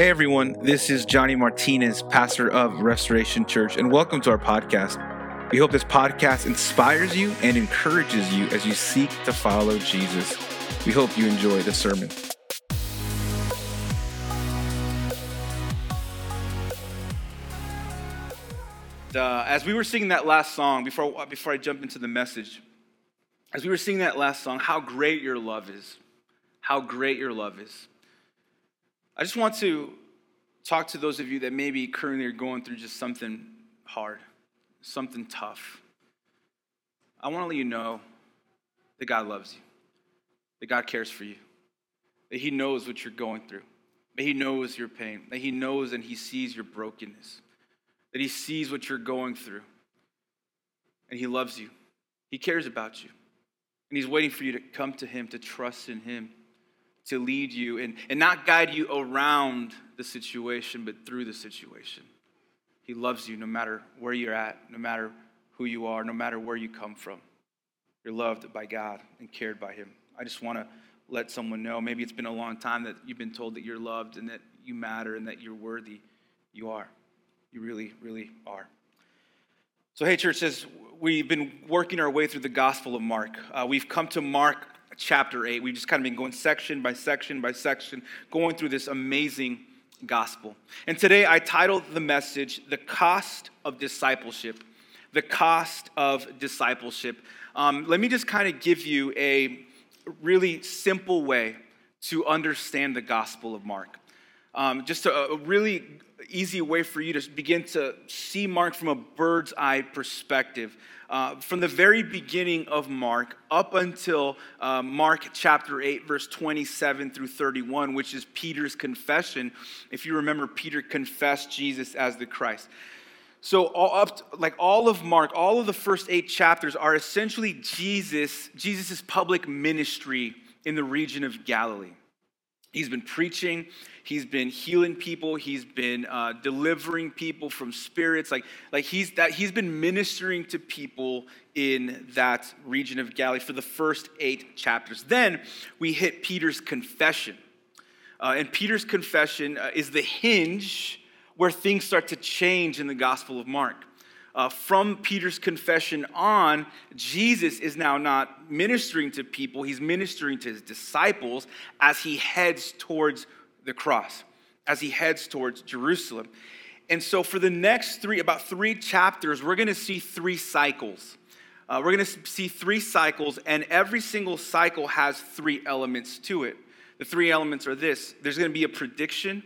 Hey everyone, this is Johnny Martinez, pastor of Restoration Church, and welcome to our podcast. We hope this podcast inspires you and encourages you as you seek to follow Jesus. We hope you enjoy the sermon. Uh, as we were singing that last song, before, before I jump into the message, as we were singing that last song, how great your love is. How great your love is. I just want to talk to those of you that maybe currently are going through just something hard, something tough. I want to let you know that God loves you, that God cares for you, that He knows what you're going through, that He knows your pain, that He knows and He sees your brokenness, that He sees what you're going through, and He loves you. He cares about you, and He's waiting for you to come to Him, to trust in Him to lead you and, and not guide you around the situation, but through the situation. He loves you no matter where you're at, no matter who you are, no matter where you come from. You're loved by God and cared by Him. I just want to let someone know maybe it's been a long time that you've been told that you're loved and that you matter and that you're worthy. You are. You really, really are. So, hey, church, as we've been working our way through the Gospel of Mark, uh, we've come to Mark chapter 8. We've just kind of been going section by section by section, going through this amazing gospel. And today I titled the message, The Cost of Discipleship. The Cost of Discipleship. Um, let me just kind of give you a really simple way to understand the Gospel of Mark. Um, just a, a really easy way for you to begin to see Mark from a bird's eye perspective. Uh, from the very beginning of Mark up until uh, Mark chapter 8, verse 27 through 31, which is Peter's confession. If you remember, Peter confessed Jesus as the Christ. So, all up to, like all of Mark, all of the first eight chapters are essentially Jesus, Jesus' public ministry in the region of Galilee. He's been preaching, he's been healing people, he's been uh, delivering people from spirits. Like, like he's, that, he's been ministering to people in that region of Galilee for the first eight chapters. Then we hit Peter's confession. Uh, and Peter's confession uh, is the hinge where things start to change in the Gospel of Mark uh, from Peter's confession on, Jesus is now not ministering to people, he's ministering to his disciples as he heads towards the cross, as he heads towards Jerusalem. And so, for the next three, about three chapters, we're going to see three cycles. Uh, we're going to see three cycles, and every single cycle has three elements to it. The three elements are this there's going to be a prediction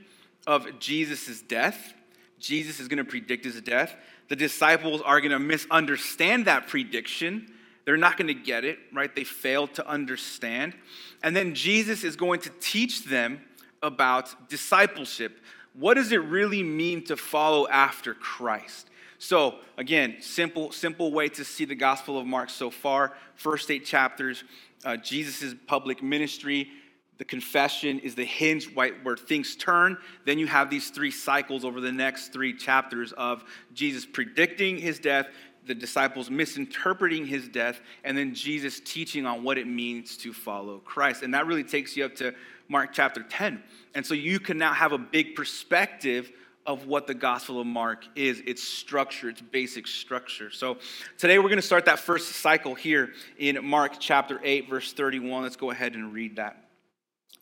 of Jesus' death. Jesus is going to predict his death the disciples are going to misunderstand that prediction. They're not going to get it, right? They failed to understand. And then Jesus is going to teach them about discipleship. What does it really mean to follow after Christ? So, again, simple, simple way to see the Gospel of Mark so far. First eight chapters, uh, Jesus' public ministry, the confession is the hinge where things turn. Then you have these three cycles over the next three chapters of Jesus predicting his death, the disciples misinterpreting his death, and then Jesus teaching on what it means to follow Christ. And that really takes you up to Mark chapter 10. And so you can now have a big perspective of what the Gospel of Mark is, its structure, its basic structure. So today we're going to start that first cycle here in Mark chapter 8, verse 31. Let's go ahead and read that.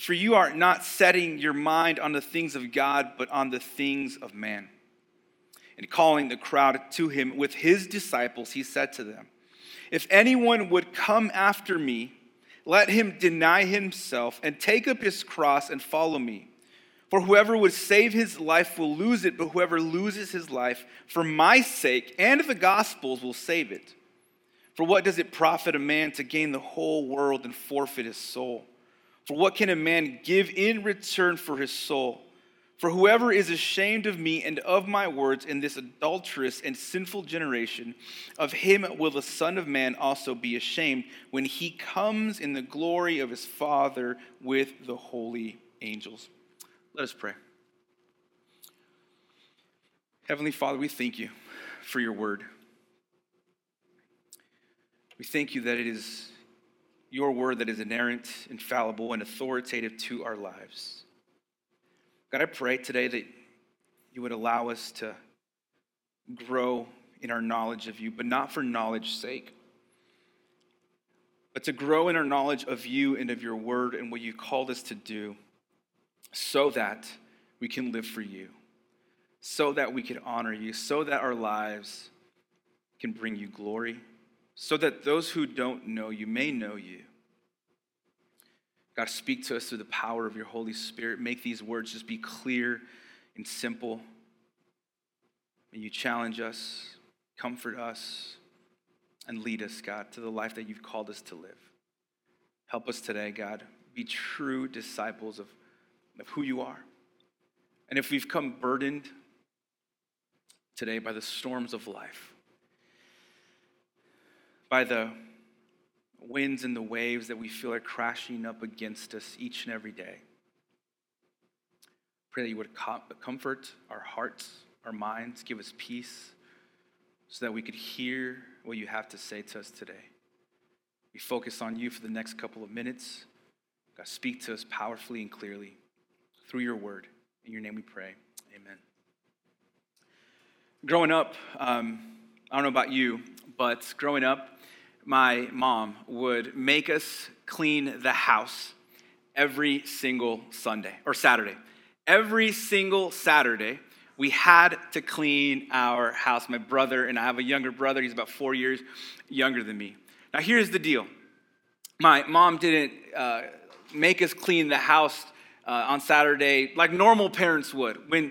For you are not setting your mind on the things of God, but on the things of man. And calling the crowd to him with his disciples, he said to them, If anyone would come after me, let him deny himself and take up his cross and follow me. For whoever would save his life will lose it, but whoever loses his life for my sake and the gospel's will save it. For what does it profit a man to gain the whole world and forfeit his soul? For what can a man give in return for his soul? For whoever is ashamed of me and of my words in this adulterous and sinful generation, of him will the Son of Man also be ashamed when he comes in the glory of his Father with the holy angels. Let us pray. Heavenly Father, we thank you for your word. We thank you that it is your word that is inerrant, infallible, and authoritative to our lives. God, I pray today that you would allow us to grow in our knowledge of you, but not for knowledge's sake, but to grow in our knowledge of you and of your word and what you called us to do so that we can live for you, so that we can honor you, so that our lives can bring you glory, so that those who don't know you may know you. God, speak to us through the power of your Holy Spirit. Make these words just be clear and simple. May you challenge us, comfort us, and lead us, God, to the life that you've called us to live. Help us today, God, be true disciples of, of who you are. And if we've come burdened today by the storms of life, by the winds and the waves that we feel are crashing up against us each and every day. Pray that you would comfort our hearts, our minds, give us peace so that we could hear what you have to say to us today. We focus on you for the next couple of minutes. God, speak to us powerfully and clearly through your word. In your name we pray. Amen. Growing up, um, I don't know about you, but growing up, my mom would make us clean the house every single Sunday or Saturday. Every single Saturday, we had to clean our house. My brother and I have a younger brother, he's about four years younger than me. Now, here's the deal my mom didn't uh, make us clean the house uh, on Saturday like normal parents would. When,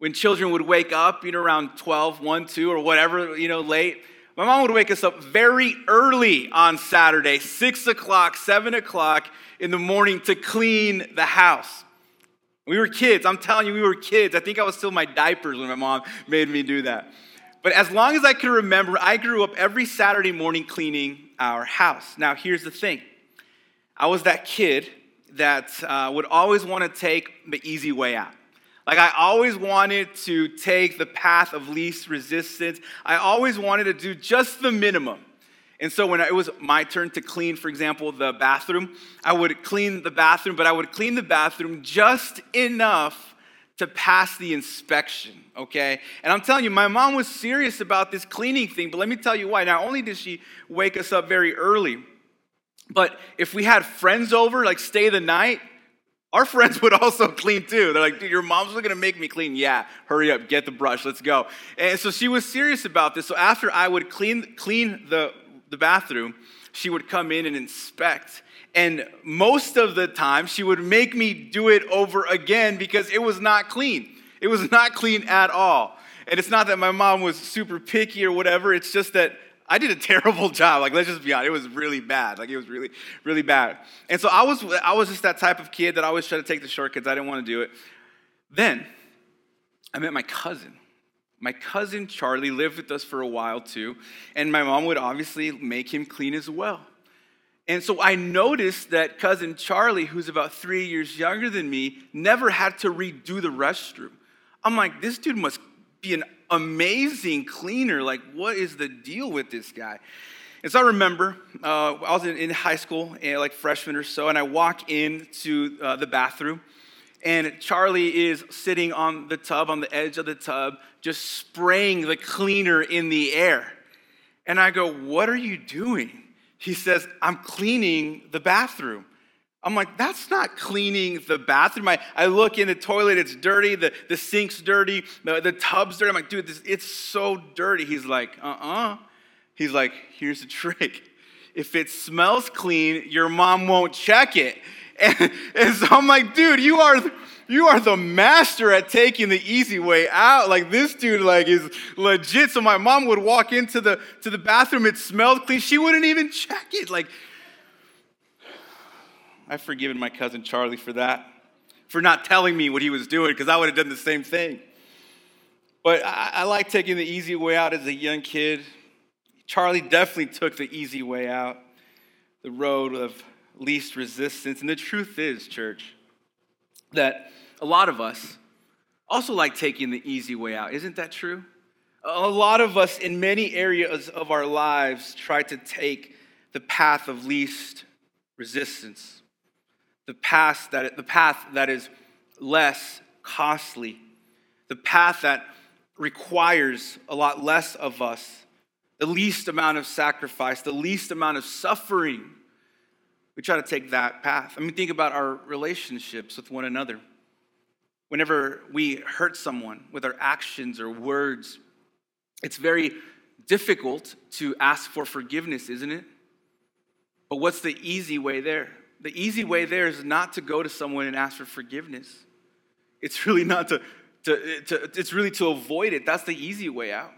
when children would wake up, you know, around 12, 1, 2, or whatever, you know, late, my mom would wake us up very early on Saturday, six o'clock, seven o'clock in the morning to clean the house. We were kids. I'm telling you, we were kids. I think I was still in my diapers when my mom made me do that. But as long as I can remember, I grew up every Saturday morning cleaning our house. Now, here's the thing I was that kid that uh, would always want to take the easy way out. Like, I always wanted to take the path of least resistance. I always wanted to do just the minimum. And so, when it was my turn to clean, for example, the bathroom, I would clean the bathroom, but I would clean the bathroom just enough to pass the inspection, okay? And I'm telling you, my mom was serious about this cleaning thing, but let me tell you why. Not only did she wake us up very early, but if we had friends over, like stay the night, our friends would also clean too. They're like, dude, your mom's gonna make me clean. Yeah, hurry up, get the brush, let's go. And so she was serious about this. So after I would clean, clean the, the bathroom, she would come in and inspect. And most of the time, she would make me do it over again because it was not clean. It was not clean at all. And it's not that my mom was super picky or whatever, it's just that I did a terrible job. Like, let's just be honest. It was really bad. Like, it was really, really bad. And so I was, I was just that type of kid that always tried to take the shortcuts. I didn't want to do it. Then I met my cousin. My cousin Charlie lived with us for a while too. And my mom would obviously make him clean as well. And so I noticed that cousin Charlie, who's about three years younger than me, never had to redo the restroom. I'm like, this dude must be an amazing cleaner. Like, what is the deal with this guy? And so I remember uh, I was in, in high school, eh, like freshman or so, and I walk into uh, the bathroom, and Charlie is sitting on the tub, on the edge of the tub, just spraying the cleaner in the air. And I go, What are you doing? He says, I'm cleaning the bathroom. I'm like, that's not cleaning the bathroom. I, I look in the toilet, it's dirty, the, the sink's dirty, the, the tub's dirty. I'm like, dude, this, it's so dirty. He's like, uh uh-uh. uh He's like, here's the trick. If it smells clean, your mom won't check it. And, and so I'm like, dude, you are you are the master at taking the easy way out. Like this dude, like is legit. So my mom would walk into the to the bathroom, it smelled clean. She wouldn't even check it. Like I've forgiven my cousin Charlie for that. for not telling me what he was doing because I would have done the same thing. But I, I like taking the easy way out as a young kid. Charlie definitely took the easy way out, the road of least resistance. And the truth is, church, that a lot of us also like taking the easy way out. Isn't that true? A lot of us in many areas of our lives try to take the path of least resistance, the path that, the path that is less costly, the path that requires a lot less of us, the least amount of sacrifice, the least amount of suffering. We try to take that path. I mean, think about our relationships with one another. Whenever we hurt someone with our actions or words, it's very difficult to ask for forgiveness, isn't it? But what's the easy way there? The easy way there is not to go to someone and ask for forgiveness. It's really not to, to, to it's really to avoid it. That's the easy way out.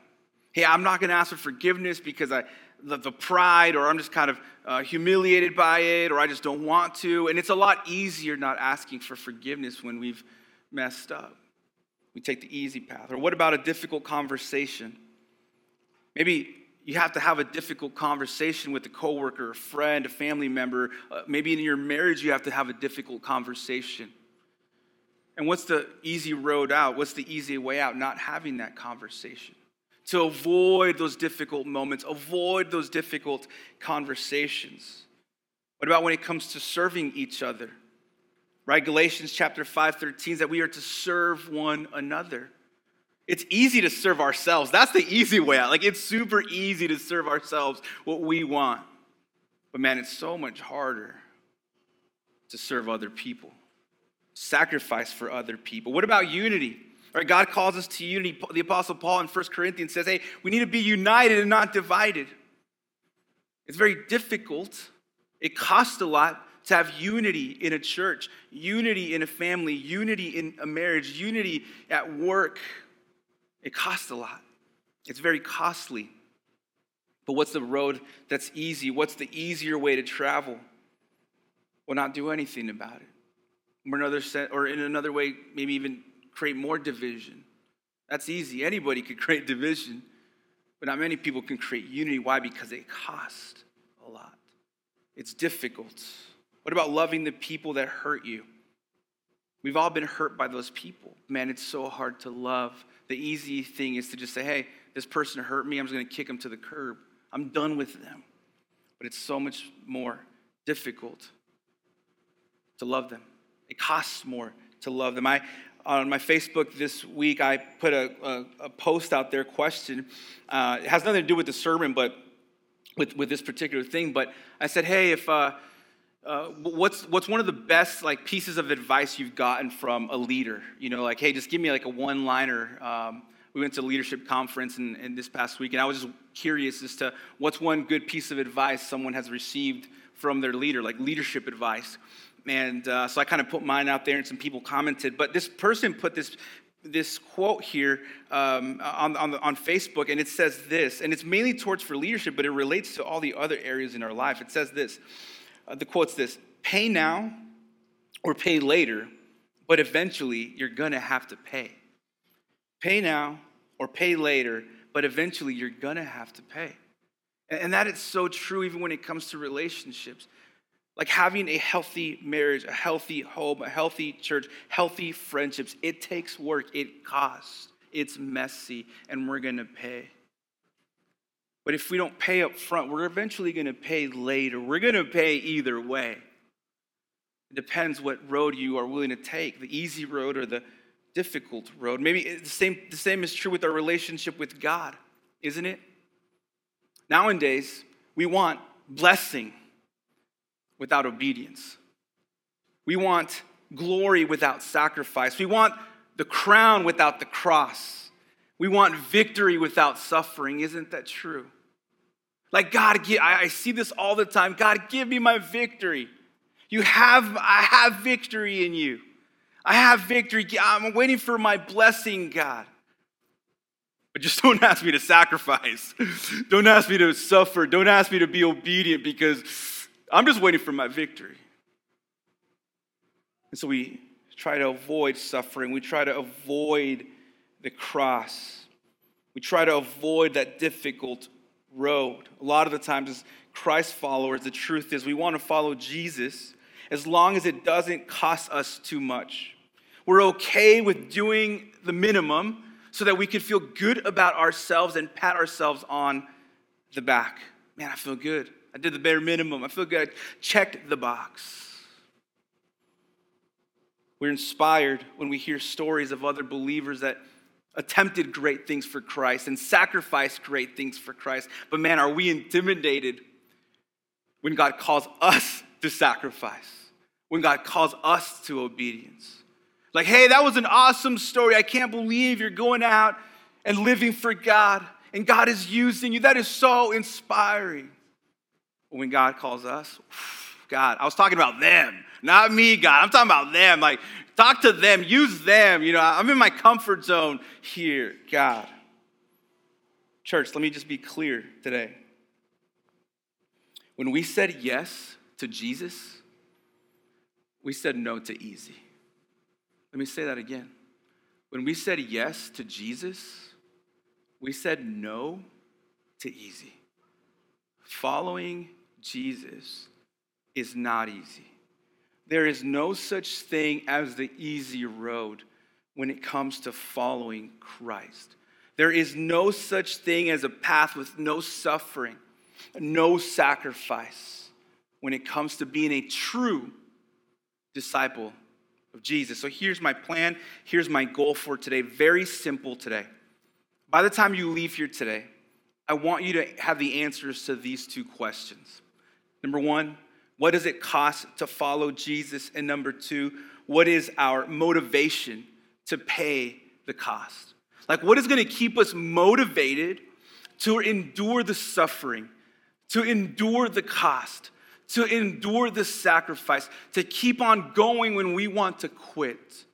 Hey, I'm not going to ask for forgiveness because I, the, the pride, or I'm just kind of uh, humiliated by it, or I just don't want to. And it's a lot easier not asking for forgiveness when we've messed up. We take the easy path. Or what about a difficult conversation? Maybe you have to have a difficult conversation with a coworker, a friend, a family member. Uh, maybe in your marriage, you have to have a difficult conversation. And what's the easy road out? What's the easy way out? Not having that conversation. To avoid those difficult moments, avoid those difficult conversations. What about when it comes to serving each other? Right? Galatians chapter 5 13 that we are to serve one another. It's easy to serve ourselves. That's the easy way out. Like, it's super easy to serve ourselves what we want. But man, it's so much harder to serve other people, sacrifice for other people. What about unity? All right, God calls us to unity. The Apostle Paul in 1 Corinthians says, hey, we need to be united and not divided. It's very difficult. It costs a lot to have unity in a church, unity in a family, unity in a marriage, unity at work. It costs a lot. It's very costly. But what's the road that's easy? What's the easier way to travel? Well, not do anything about it. Or another set, or in another way, maybe even create more division. That's easy. Anybody could create division, but not many people can create unity. Why? Because it costs a lot. It's difficult. What about loving the people that hurt you? We've all been hurt by those people. Man, it's so hard to love the easy thing is to just say, hey, this person hurt me. I'm just going to kick them to the curb. I'm done with them. But it's so much more difficult to love them. It costs more to love them. I, on my Facebook this week, I put a, a, a post out there, question. Uh, it has nothing to do with the sermon, but with, with this particular thing. But I said, hey, if uh, uh, what's what's one of the best like pieces of advice you've gotten from a leader? You know, like, hey, just give me like a one liner. Um, we went to a leadership conference in, in this past week, and I was just curious as to what's one good piece of advice someone has received from their leader, like leadership advice. And uh, so I kind of put mine out there, and some people commented. But this person put this this quote here um, on, on, on, Facebook, and it says this, and it's mainly towards for leadership, but it relates to all the other areas in our life. It says this Uh, the quote's this pay now or pay later, but eventually you're going to have to pay. Pay now or pay later, but eventually you're going to have to pay. And, and that is so true even when it comes to relationships. Like having a healthy marriage, a healthy home, a healthy church, healthy friendships, it takes work, it costs, it's messy, and we're gonna pay. But if we don't pay up front, we're eventually going to pay later. We're going to pay either way. It depends what road you are willing to take the easy road or the difficult road. Maybe the same, the same is true with our relationship with God, isn't it? Nowadays, we want blessing without obedience. We want glory without sacrifice. We want the crown without the cross. We want victory without suffering. Isn't that true? Like, God, I see this all the time. God, give me my victory. You have, I have victory in you. I have victory. I'm waiting for my blessing, God. But just don't ask me to sacrifice. don't ask me to suffer. Don't ask me to be obedient because I'm just waiting for my victory. And so we try to avoid suffering. We try to avoid the cross. We try to avoid that difficult road. A lot of the times, as Christ followers, the truth is we want to follow Jesus as long as it doesn't cost us too much. We're okay with doing the minimum so that we can feel good about ourselves and pat ourselves on the back. Man, I feel good. I did the bare minimum. I feel good. I checked the box. We're inspired when we hear stories of other believers that attempted great things for Christ and sacrificed great things for Christ. But man, are we intimidated when God calls us to sacrifice, when God calls us to obedience? Like, hey, that was an awesome story. I can't believe you're going out and living for God and God is using you. That is so inspiring. When God calls us, God, I was talking about them, not me, God. I'm talking about them. Like, talk to them, use them. You know, I'm in my comfort zone here, God. Church, let me just be clear today. When we said yes to Jesus, we said no to easy. Let me say that again. When we said yes to Jesus, we said no to easy. Following Jesus is not easy. There is no such thing as the easy road when it comes to following Christ. There is no such thing as a path with no suffering, no sacrifice when it comes to being a true disciple of Jesus. So here's my plan. Here's my goal for today. Very simple today. By the time you leave here today, I want you to have the answers to these two questions. Number one, what does it cost to follow Jesus? And number two, what is our motivation to pay the cost? Like, what is going to keep us motivated to endure the suffering, to endure the cost, to endure the sacrifice, to keep on going when we want to quit?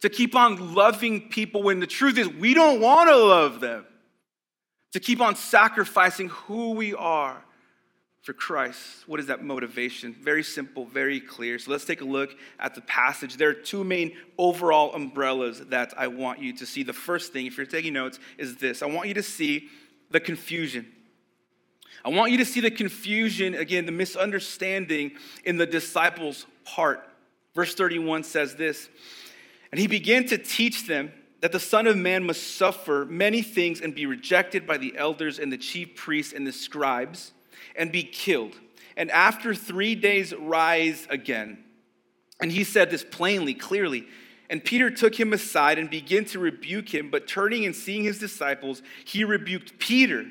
to keep on loving people when the truth is we don't want to love them, to keep on sacrificing who we are for Christ. What is that motivation? Very simple, very clear. So let's take a look at the passage. There are two main overall umbrellas that I want you to see. The first thing, if you're taking notes, is this I want you to see the confusion. I want you to see the confusion, again, the misunderstanding in the disciples' part. Verse 31 says this and he began to teach them that the Son of Man must suffer many things and be rejected by the elders and the chief priests and the scribes and be killed. And after three days, rise again. And he said this plainly, clearly. And Peter took him aside and began to rebuke him. But turning and seeing his disciples, he rebuked Peter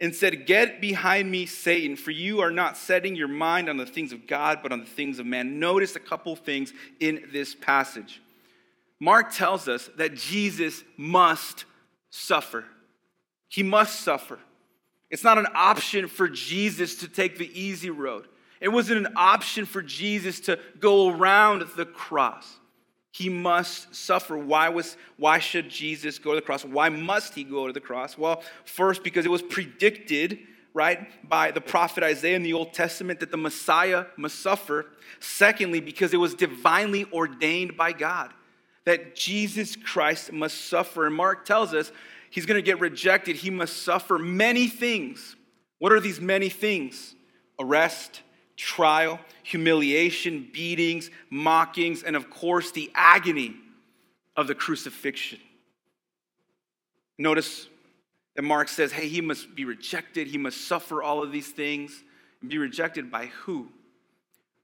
and said, Get behind me, Satan, for you are not setting your mind on the things of God, but on the things of man. Notice a couple things in this passage. Mark tells us that Jesus must suffer. He must suffer. It's not an option for Jesus to take the easy road. It wasn't an option for Jesus to go around the cross. He must suffer. Why, was, why should Jesus go to the cross? Why must he go to the cross? Well, first, because it was predicted, right, by the prophet Isaiah in the Old Testament that the Messiah must suffer. Secondly, because it was divinely ordained by God that Jesus Christ must suffer. And Mark tells us he's going to get rejected. He must suffer many things. What are these many things? Arrest, trial, humiliation, beatings, mockings, and of course, the agony of the crucifixion. Notice that Mark says, hey, he must be rejected. He must suffer all of these things. And be rejected by who?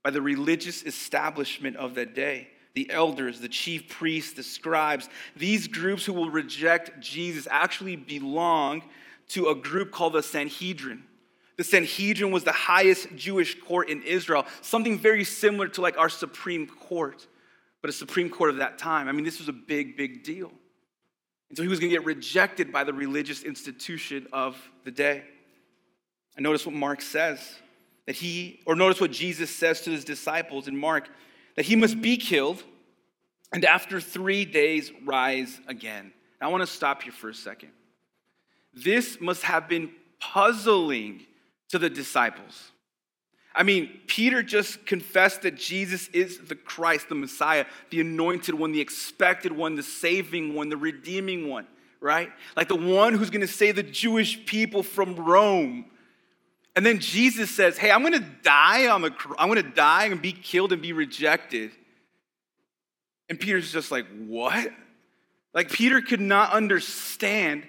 By the religious establishment of that day the elders, the chief priests, the scribes, these groups who will reject Jesus actually belong to a group called the Sanhedrin. The Sanhedrin was the highest Jewish court in Israel, something very similar to like our Supreme Court, but a Supreme Court of that time. I mean, this was a big, big deal. And so he was going to get rejected by the religious institution of the day. And notice what Mark says that he, or notice what Jesus says to his disciples in Mark that he must be killed and after three days rise again. I want to stop here for a second. This must have been puzzling to the disciples. I mean, Peter just confessed that Jesus is the Christ, the Messiah, the anointed one, the expected one, the saving one, the redeeming one, right? Like the one who's going to save the Jewish people from Rome. And then Jesus says, "Hey, I'm to die on the I'm going to die and be killed and be rejected." And Peter's just like, "What?" Like Peter could not understand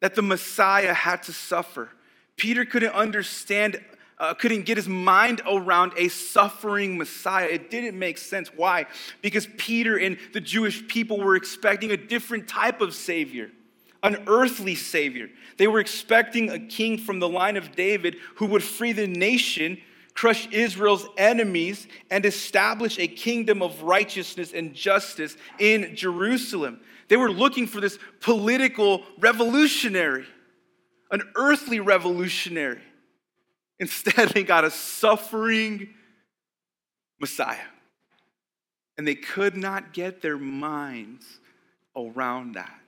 that the Messiah had to suffer. Peter couldn't understand uh, couldn't get his mind around a suffering Messiah. It didn't make sense. Why? Because Peter and the Jewish people were expecting a different type of Savior, an earthly Savior. They were expecting a king from the line of David who would free the nation, crush Israel's enemies, and establish a kingdom of righteousness and justice in Jerusalem. They were looking for this political revolutionary, an earthly revolutionary. Instead, they got a suffering Messiah. And they could not get their minds around that.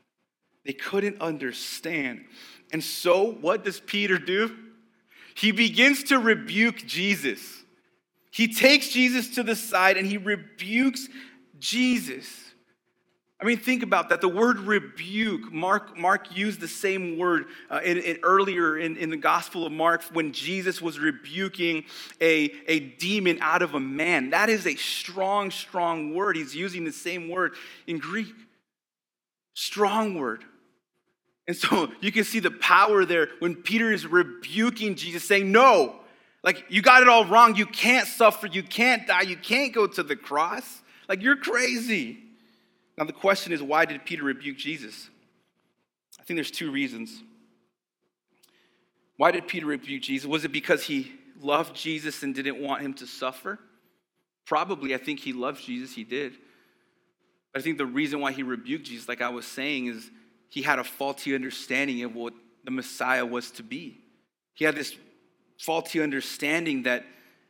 They couldn't understand. And so, what does Peter do? He begins to rebuke Jesus. He takes Jesus to the side and he rebukes Jesus. I mean, think about that. The word rebuke, Mark, Mark used the same word uh, in, in, earlier in, in the Gospel of Mark when Jesus was rebuking a, a demon out of a man. That is a strong, strong word. He's using the same word in Greek. Strong word. And so you can see the power there when Peter is rebuking Jesus, saying, No, like you got it all wrong. You can't suffer. You can't die. You can't go to the cross. Like you're crazy. Now, the question is why did Peter rebuke Jesus? I think there's two reasons. Why did Peter rebuke Jesus? Was it because he loved Jesus and didn't want him to suffer? Probably, I think he loved Jesus, he did. But I think the reason why he rebuked Jesus, like I was saying, is he had a faulty understanding of what the Messiah was to be. He had this faulty understanding that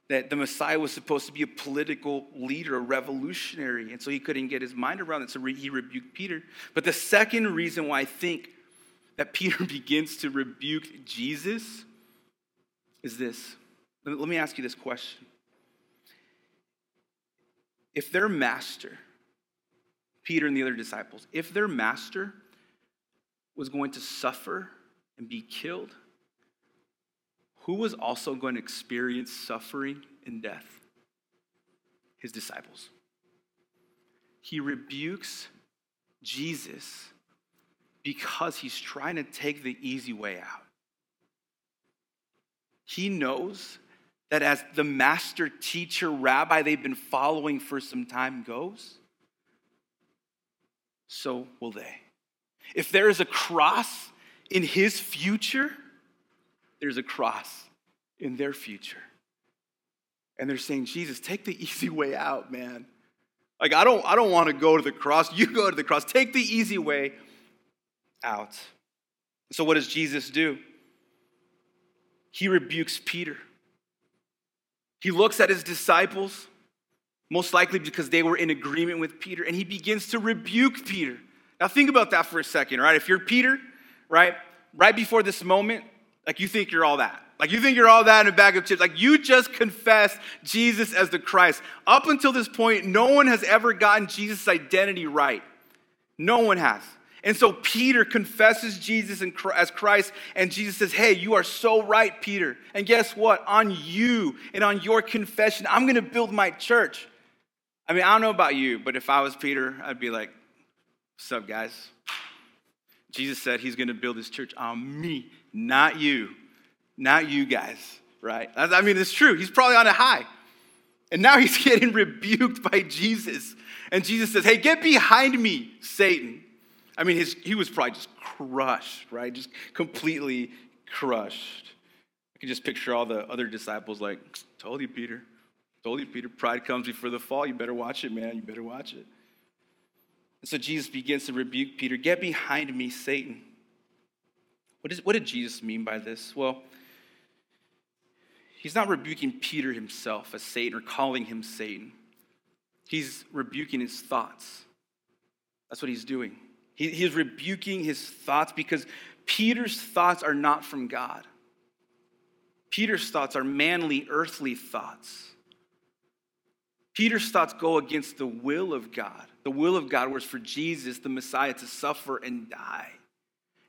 that the Messiah was supposed to be a political leader, a revolutionary, and so he couldn't get his mind around it, so he rebuked Peter. But the second reason why I think that Peter begins to rebuke Jesus is this. Let me ask you this question. If their master, Peter and the other disciples, if their master was going to suffer and be killed, who was also going to experience suffering and death? His disciples. He rebukes Jesus because he's trying to take the easy way out. He knows that as the master teacher rabbi they've been following for some time goes, so will they. If there is a cross in his future, there's a cross in their future. And they're saying, Jesus, take the easy way out, man. Like, I don't, I don't want to go to the cross. You go to the cross. Take the easy way out. So, what does Jesus do? He rebukes Peter. He looks at his disciples, most likely because they were in agreement with Peter, and he begins to rebuke Peter. Now, think about that for a second, right? If you're Peter, right, right before this moment, like you think you're all that. Like you think you're all that in a bag of chips. Like you just confessed Jesus as the Christ. Up until this point, no one has ever gotten Jesus' identity right. No one has. And so Peter confesses Jesus as Christ, and Jesus says, Hey, you are so right, Peter. And guess what? On you and on your confession, I'm going to build my church. I mean, I don't know about you, but if I was Peter, I'd be like, What's up, guys? Jesus said he's going to build his church on me, not you, not you guys, right? I mean, it's true. He's probably on a high. And now he's getting rebuked by Jesus. And Jesus says, Hey, get behind me, Satan. I mean, his, he was probably just crushed, right? Just completely crushed. I can just picture all the other disciples like, Told you, Peter. Told you, Peter. Pride comes before the fall. You better watch it, man. You better watch it. And so Jesus begins to rebuke Peter Get behind me, Satan. What, is, what did Jesus mean by this? Well, he's not rebuking Peter himself as Satan or calling him Satan. He's rebuking his thoughts. That's what he's doing. He, he's rebuking his thoughts because Peter's thoughts are not from God. Peter's thoughts are manly, earthly thoughts. Peter's thoughts go against the will of God. The will of God was for Jesus, the Messiah, to suffer and die.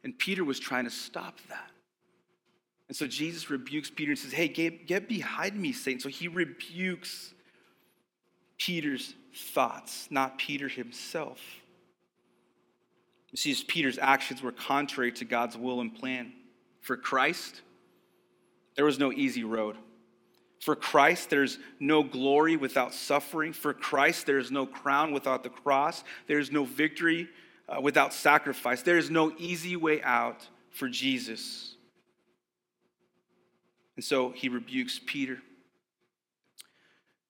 And Peter was trying to stop that. And so Jesus rebukes Peter and says, Hey, get, get behind me, Satan. So he rebukes Peter's thoughts, not Peter himself. You see, Peter's actions were contrary to God's will and plan. For Christ, there was no easy road. For Christ, there's no glory without suffering. For Christ, there is no crown without the cross. There is no victory uh, without sacrifice. There is no easy way out for Jesus. And so he rebukes Peter.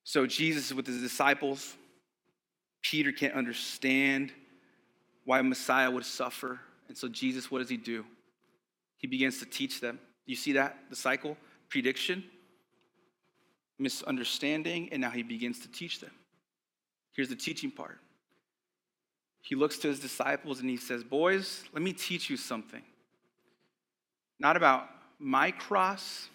So Jesus is with his disciples. Peter can't understand why Messiah would suffer. And so Jesus, what does he do? He begins to teach them. You see that? The cycle? Prediction, misunderstanding, and now he begins to teach them. Here's the teaching part. He looks to his disciples and he says, Boys, let me teach you something. Not about my cross,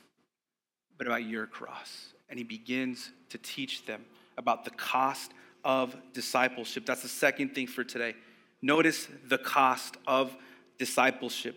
but about your cross. And he begins to teach them about the cost of discipleship. That's the second thing for today. Notice the cost of discipleship.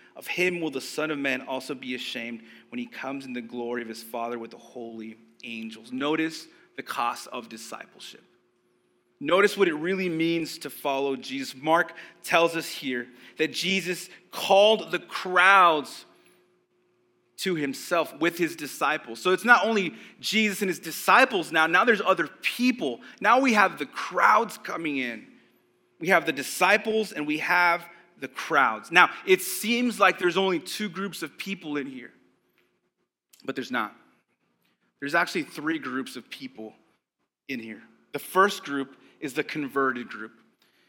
of him will the Son of Man also be ashamed when he comes in the glory of his Father with the holy angels. Notice the cost of discipleship. Notice what it really means to follow Jesus. Mark tells us here that Jesus called the crowds to himself with his disciples. So it's not only Jesus and his disciples now, now there's other people. Now we have the crowds coming in. We have the disciples and we have the crowds. Now, it seems like there's only two groups of people in here, but there's not. There's actually three groups of people in here. The first group is the converted group.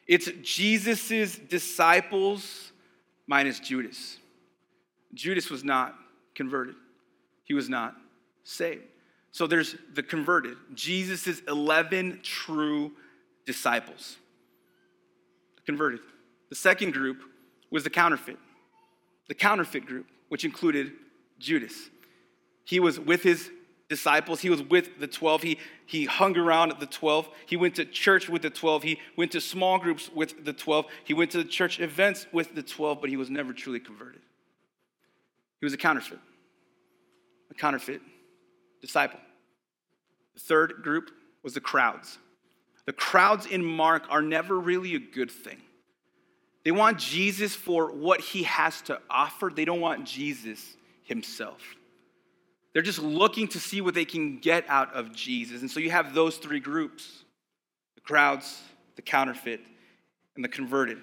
It's Jesus' disciples minus Judas. Judas was not converted, he was not saved. So there's the converted, Jesus' 11 true disciples. Converted. The second group was the counterfeit, the counterfeit group, which included Judas. He was with his disciples. He was with the 12. He, he hung around the 12. He went to church with the 12. He went to small groups with the 12. He went to church events with the 12, but he was never truly converted. He was a counterfeit a counterfeit disciple. The third group was the crowds. The crowds in Mark are never really a good thing. They want Jesus for what he has to offer, they don't want Jesus himself. They're just looking to see what they can get out of Jesus. And so you have those three groups the crowds, the counterfeit, and the converted.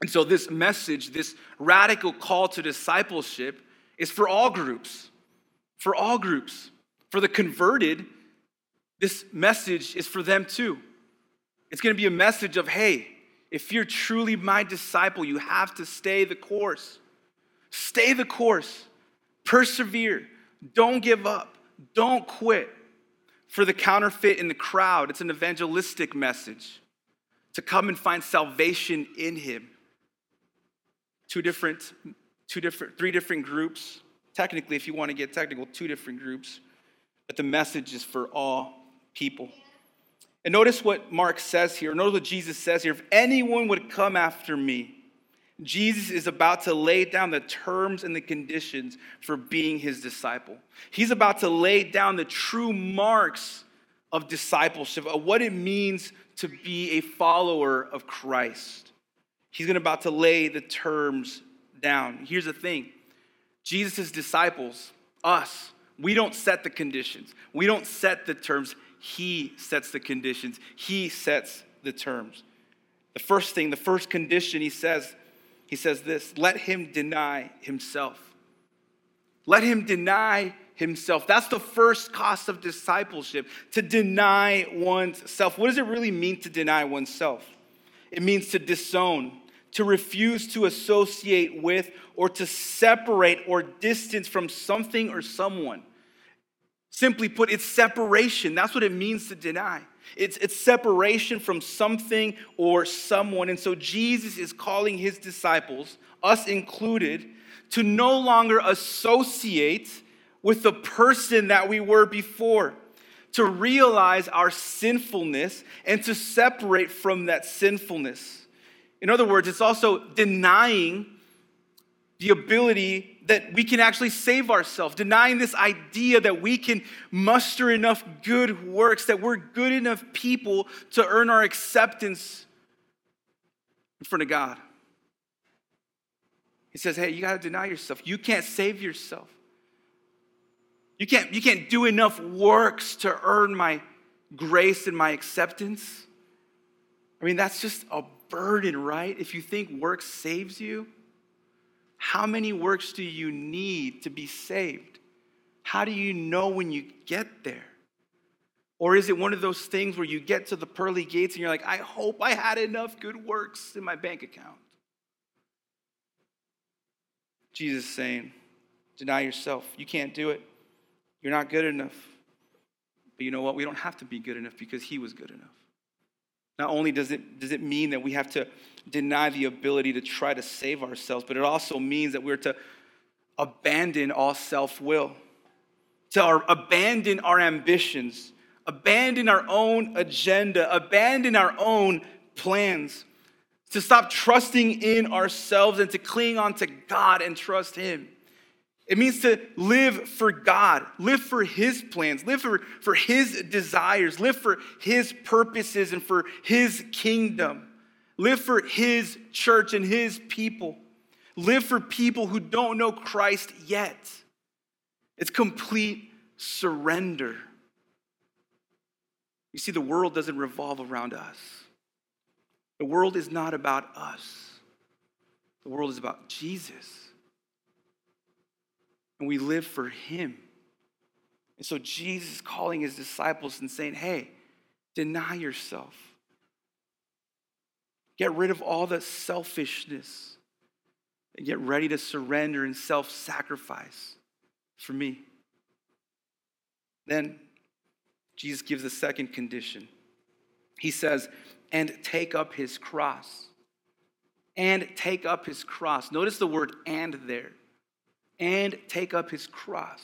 And so this message, this radical call to discipleship, is for all groups for all groups. For the converted, this message is for them too. It's going to be a message of, hey, if you're truly my disciple, you have to stay the course. Stay the course. Persevere. Don't give up. Don't quit. For the counterfeit in the crowd, it's an evangelistic message to come and find salvation in him. Two different, two different, three different groups technically, if you want to get technical, two different groups, but the message is for all people. And notice what Mark says here. Notice what Jesus says here. If anyone would come after me, Jesus is about to lay down the terms and the conditions for being his disciple. He's about to lay down the true marks of discipleship, of what it means to be a follower of Christ. He's going about to lay the terms down. Here's the thing Jesus' disciples, us, we don't set the conditions. We don't set the terms. He sets the conditions. He sets the terms. The first thing, the first condition he says, he says this let him deny himself. Let him deny himself. That's the first cost of discipleship, to deny oneself. What does it really mean to deny oneself? It means to disown, to refuse to associate with, or to separate or distance from something or someone. Simply put, it's separation. That's what it means to deny. It's, it's separation from something or someone. And so Jesus is calling his disciples, us included, to no longer associate with the person that we were before, to realize our sinfulness and to separate from that sinfulness. In other words, it's also denying the ability that we can actually save ourselves, denying this idea that we can muster enough good works, that we're good enough people to earn our acceptance in front of God. He says, hey, you got to deny yourself. You can't save yourself. You can't, you can't do enough works to earn my grace and my acceptance. I mean, that's just a burden, right? If you think work saves you, how many works do you need to be saved? How do you know when you get there? Or is it one of those things where you get to the pearly gates and you're like, I hope I had enough good works in my bank account? Jesus saying, deny yourself. You can't do it. You're not good enough. But you know what? We don't have to be good enough because He was good enough. Not only does it, does it mean that we have to deny the ability to try to save ourselves, but it also means that we're to abandon all self will, to our, abandon our ambitions, abandon our own agenda, abandon our own plans, to stop trusting in ourselves and to cling on to God and trust Him. It means to live for God, live for His plans, live for, for His desires, live for His purposes and for His kingdom, live for His church and His people, live for people who don't know Christ yet. It's complete surrender. You see, the world doesn't revolve around us, the world is not about us, the world is about Jesus and we live for Him. And so Jesus calling his disciples and saying, hey, deny yourself. Get rid of all the selfishness and get ready to surrender and self sacrifice for me. Then Jesus gives a second condition. He says, and take up his cross. And take up his cross. Notice the word and there and take up his cross.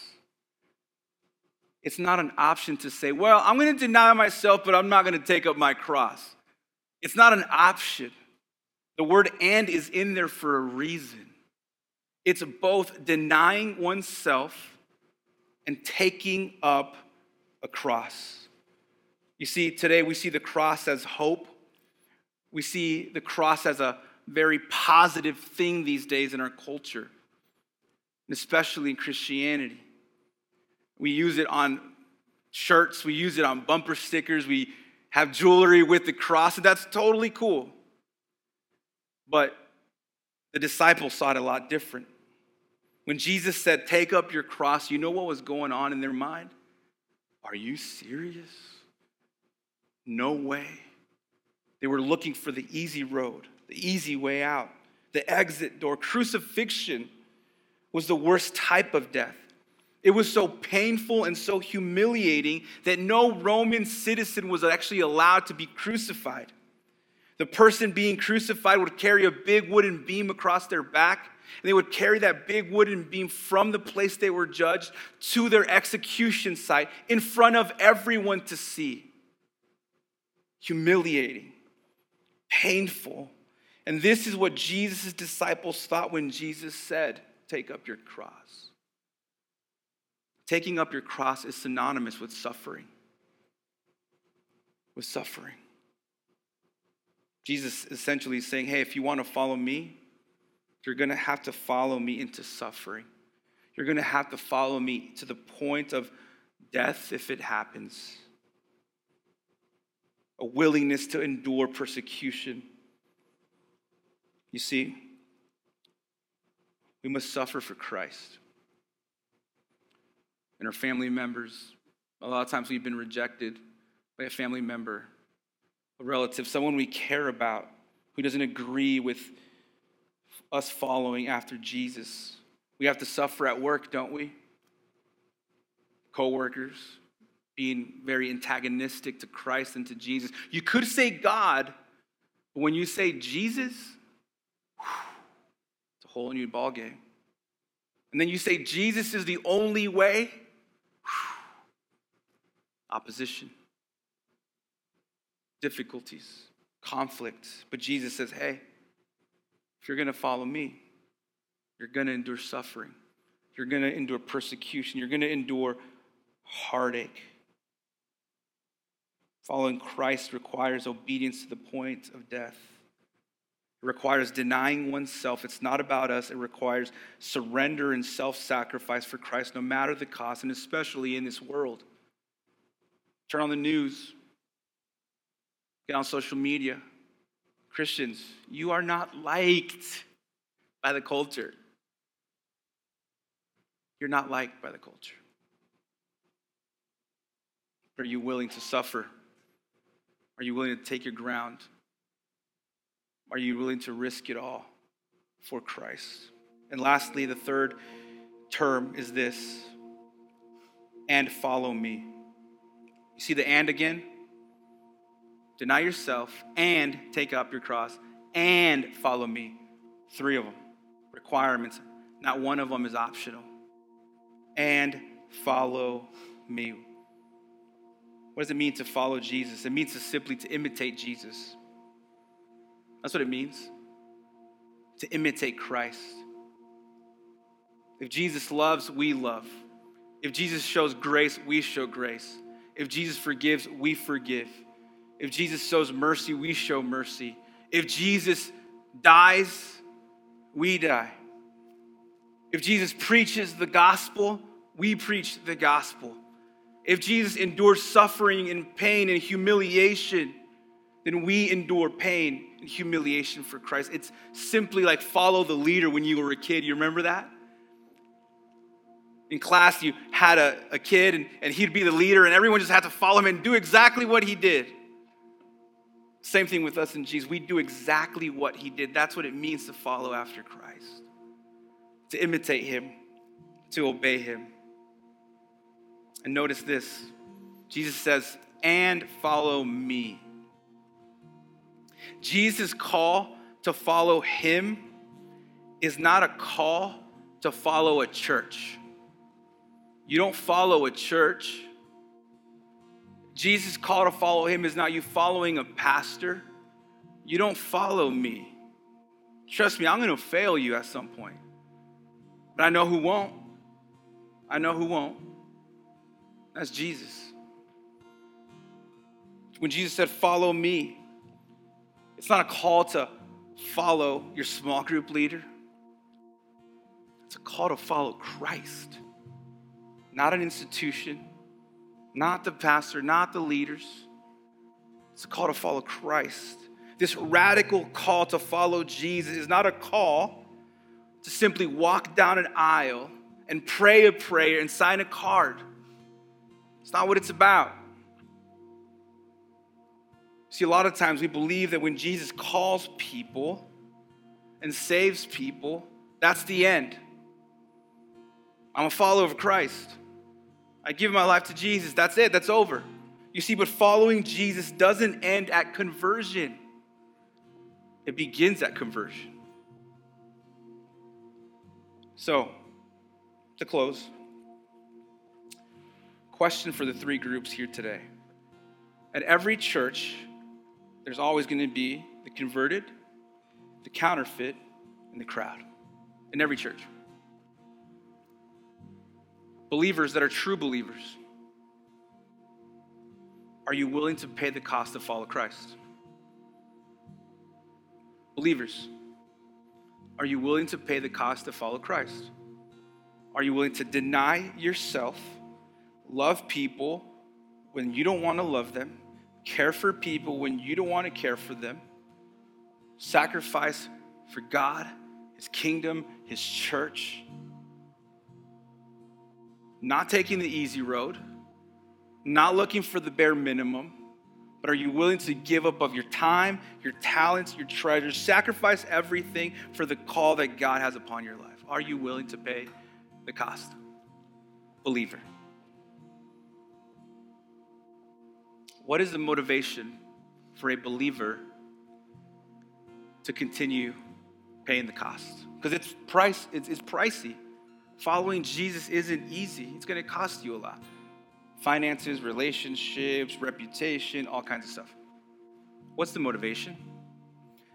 It's not an option to say, well, I'm going to deny myself, but I'm not going to take up my cross. It's not an option. The word and is in there for a reason. It's both denying oneself and taking up a cross. You see, today we see the cross as hope. We see the cross as a very positive thing these days in our culture and especially in Christianity. We use it on shirts, we use it on bumper stickers, we have jewelry with the cross, and that's totally cool. But the disciples saw it a lot different. When Jesus said, Take up your cross, you know what was going on in their mind? Are you serious? No way. They were looking for the easy road, the easy way out, the exit door. Crucifixion was the worst type of death. It was so painful and so humiliating that no Roman citizen was actually allowed to be crucified. The person being crucified would carry a big wooden beam across their back, and they would carry that big wooden beam from the place they were judged to their execution site in front of everyone to see. Humiliating, painful. And this is what Jesus' disciples thought when Jesus said, take up your cross. Taking up your cross is synonymous with suffering. With suffering. Jesus essentially is saying, hey, if you want to follow me, you're going to have to follow me into suffering. You're going to have to follow me to the point of death if it happens. A willingness to endure persecution. You see, we must suffer for Christ. And our family members. A lot of times we've been rejected by a family member, a relative, someone we care about who doesn't agree with us following after Jesus. We have to suffer at work, don't we? Co-workers being very antagonistic to Christ and to Jesus. You could say God, but when you say Jesus, it's a whole new ballgame. And then you say Jesus is the only way, opposition, difficulties, conflict. But Jesus says, hey, if you're going to follow me, you're going to endure suffering. You're going to endure persecution. You're going to endure heartache. Following Christ requires obedience to the point of death. It requires denying oneself. It's not about us. It requires surrender and self sacrifice for Christ, no matter the cost, and especially in this world. Turn on the news, get on social media. Christians, you are not liked by the culture. You're not liked by the culture. Are you willing to suffer? Are you willing to take your ground? Are you willing to risk it all for Christ? And lastly, the third term is this and follow me. You see the and again? Deny yourself and take up your cross and follow me. Three of them. Requirements. Not one of them is optional. And follow me. What does it mean to follow Jesus? It means to simply to imitate Jesus. That's what it means. To imitate Christ. If Jesus loves, we love. If Jesus shows grace, we show grace. If Jesus forgives, we forgive. If Jesus shows mercy, we show mercy. If Jesus dies, we die. If Jesus preaches the gospel, we preach the gospel. If Jesus endures suffering and pain and humiliation, then we endure pain and humiliation for Christ. It's simply like follow the leader when you were a kid. You remember that? In class, you had a, a kid and, and he'd be the leader, and everyone just had to follow him and do exactly what he did. Same thing with us in Jesus. We do exactly what he did. That's what it means to follow after Christ, to imitate him, to obey him. And notice this Jesus says, and follow me. Jesus' call to follow him is not a call to follow a church. You don't follow a church. Jesus' call to follow him is not you following a pastor. You don't follow me. Trust me, I'm going to fail you at some point. But I know who won't. I know who won't. That's Jesus. When Jesus said, Follow me, it's not a call to follow your small group leader, it's a call to follow Christ, not an institution, not the pastor, not the leaders. It's a call to follow Christ. This radical call to follow Jesus is not a call to simply walk down an aisle and pray a prayer and sign a card. It's not what it's about. See, a lot of times we believe that when Jesus calls people and saves people, that's the end. I'm a follower of Christ. I give my life to Jesus. That's it. That's over. You see, but following Jesus doesn't end at conversion, it begins at conversion. So, to close, question for the three groups here today. At every church, there's always going to be the converted, the counterfeit, and the crowd. In every church. Believers that are true believers. Are you willing to pay the cost to follow Christ? Believers, are you willing to pay the cost to follow Christ? Are you willing to deny yourself? love people when you don't want to love them, care for people when you don't want to care for them, sacrifice for God, His kingdom, His church. Not taking the easy road, not looking for the bare minimum, but are you willing to give up of your time, your talents, your treasures, sacrifice everything for the call that God has upon your life? Are you willing to pay the cost? Believer. What is the motivation for a believer to continue paying the cost? Because it's price, it's, it's pricey. Following Jesus isn't easy. It's going to cost you a lot. Finances, relationships, reputation, all kinds of stuff. What's the motivation?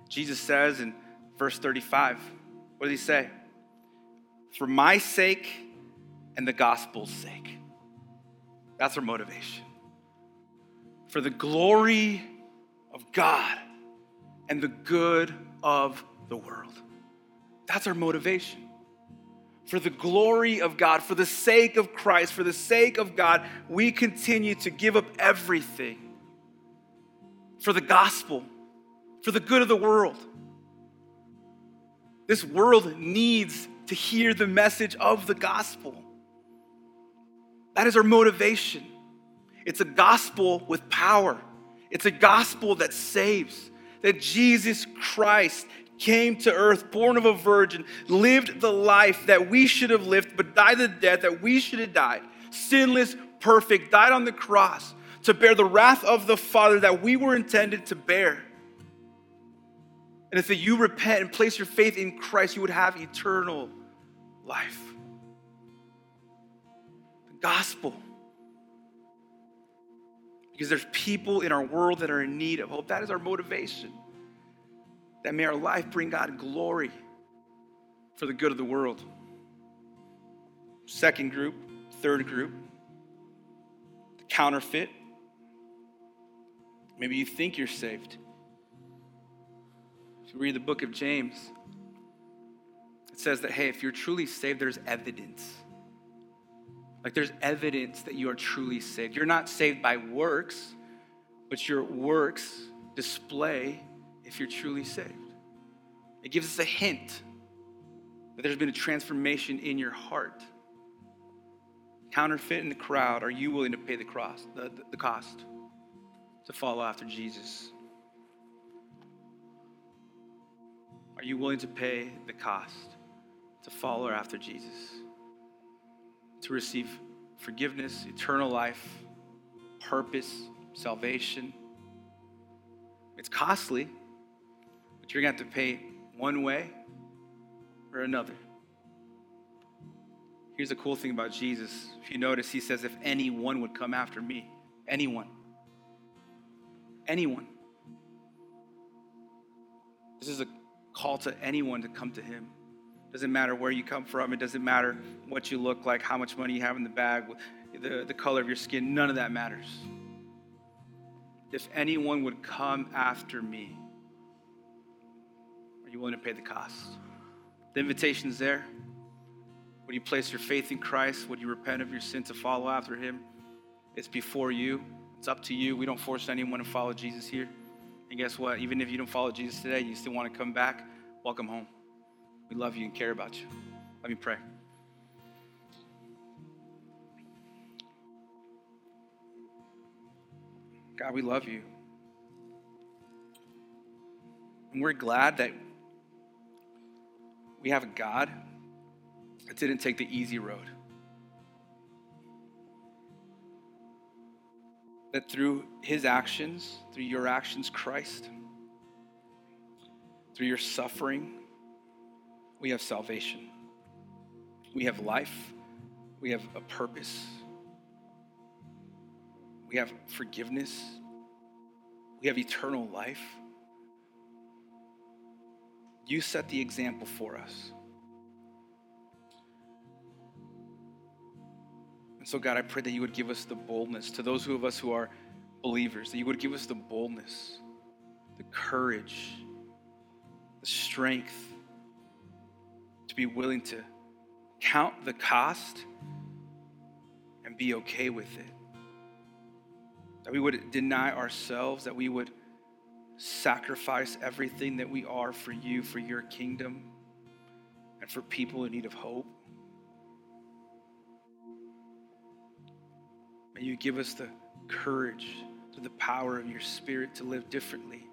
Jesus says in verse 35, what does he say? For my sake and the gospel's sake. That's our motivation for the glory of God and the good of the world. That's our motivation. For the glory of God, for the sake of Christ, for the sake of God, we continue to give up everything for the gospel, for the good of the world. This world needs to hear the message of the gospel. That is our motivation. It's a gospel with power. It's a gospel that saves. That Jesus Christ came to earth, born of a virgin, lived the life that we should have lived, but died the death that we should have died. Sinless, perfect, died on the cross to bear the wrath of the Father that we were intended to bear. And if you repent and place your faith in Christ, you would have eternal life. The gospel because there's people in our world that are in need of hope. That is our motivation. That may our life bring God glory for the good of the world. Second group, third group, the counterfeit. Maybe you think you're saved. If you read the book of James, it says that, hey, if you're truly saved, there's evidence. Like there's evidence that you are truly saved. You're not saved by works, but your works display if you're truly saved. It gives us a hint that there's been a transformation in your heart. Counterfeit in the crowd, are you willing to pay the, cross, the, the, the cost to follow after Jesus? Are you willing to pay the cost to follow after Jesus? to receive forgiveness, eternal life, purpose, salvation. It's costly, you're going to have to pay one way or another. Here's the cool thing about Jesus. If you notice, he says, if anyone would come after me, anyone, anyone. This is a call to anyone to come to him. Doesn't matter where you come from. It doesn't matter what you look like, how much money you have in the bag, the, the color of your skin. None of that matters. If anyone would come after me, you willing to pay the cost? The invitation's there. Would you place your faith in Christ? Would you repent of your sin to follow after him? It's before you. It's up to you. We don't force anyone to follow Jesus here. And guess what? Even if you don't follow Jesus today, you still want to come back, welcome home. We love you and care about you. Let me pray. God, we love you. And we're glad that we have a God that didn't take the easy road. That through his actions, through your actions, Christ, through your suffering, we have salvation. We have life. We have a purpose. We have forgiveness. We have eternal life. You set the example for us. And so, God, I pray that you would give us the boldness to those of us who are believers, that you would give us the boldness, the courage, the strength to be willing to count the cost and be okay with it. That we would deny ourselves, that we would sacrifice everything that we are for you, for your kingdom, and for people in need of hope. May you give us the courage, to the power of your spirit to live differently.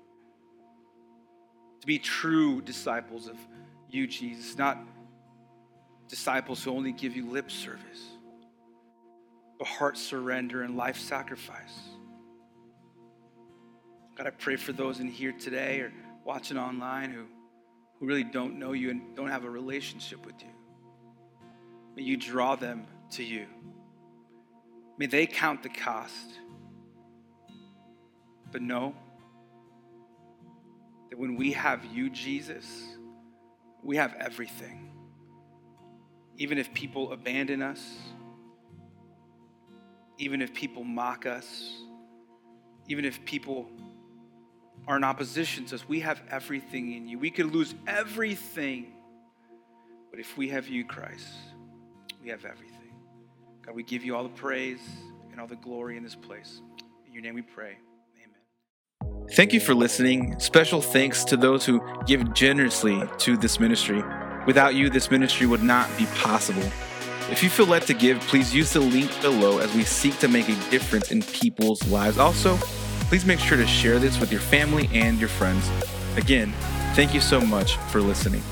To be true disciples of you, Jesus, not disciples who only give you lip service, but heart surrender and life sacrifice. God, I pray for those in here today or watching online who, who really don't know you and don't have a relationship with you. May you draw them to you. May they count the cost. But know that when we have you, Jesus, we have everything. Even if people abandon us, even if people mock us, even if people are in opposition to us, we have everything in you. We could lose everything, but if we have you, Christ, we have everything. God, we give you all the praise and all the glory in this place. In your name we pray. Amen. Thank you for listening. Special thanks to those who give generously to this ministry. Without you, this ministry would not be possible. If you feel led to give, please use the link below as we seek to make a difference in people's lives. Also, please make sure to share this with your family and your friends. Again, thank you so much for listening.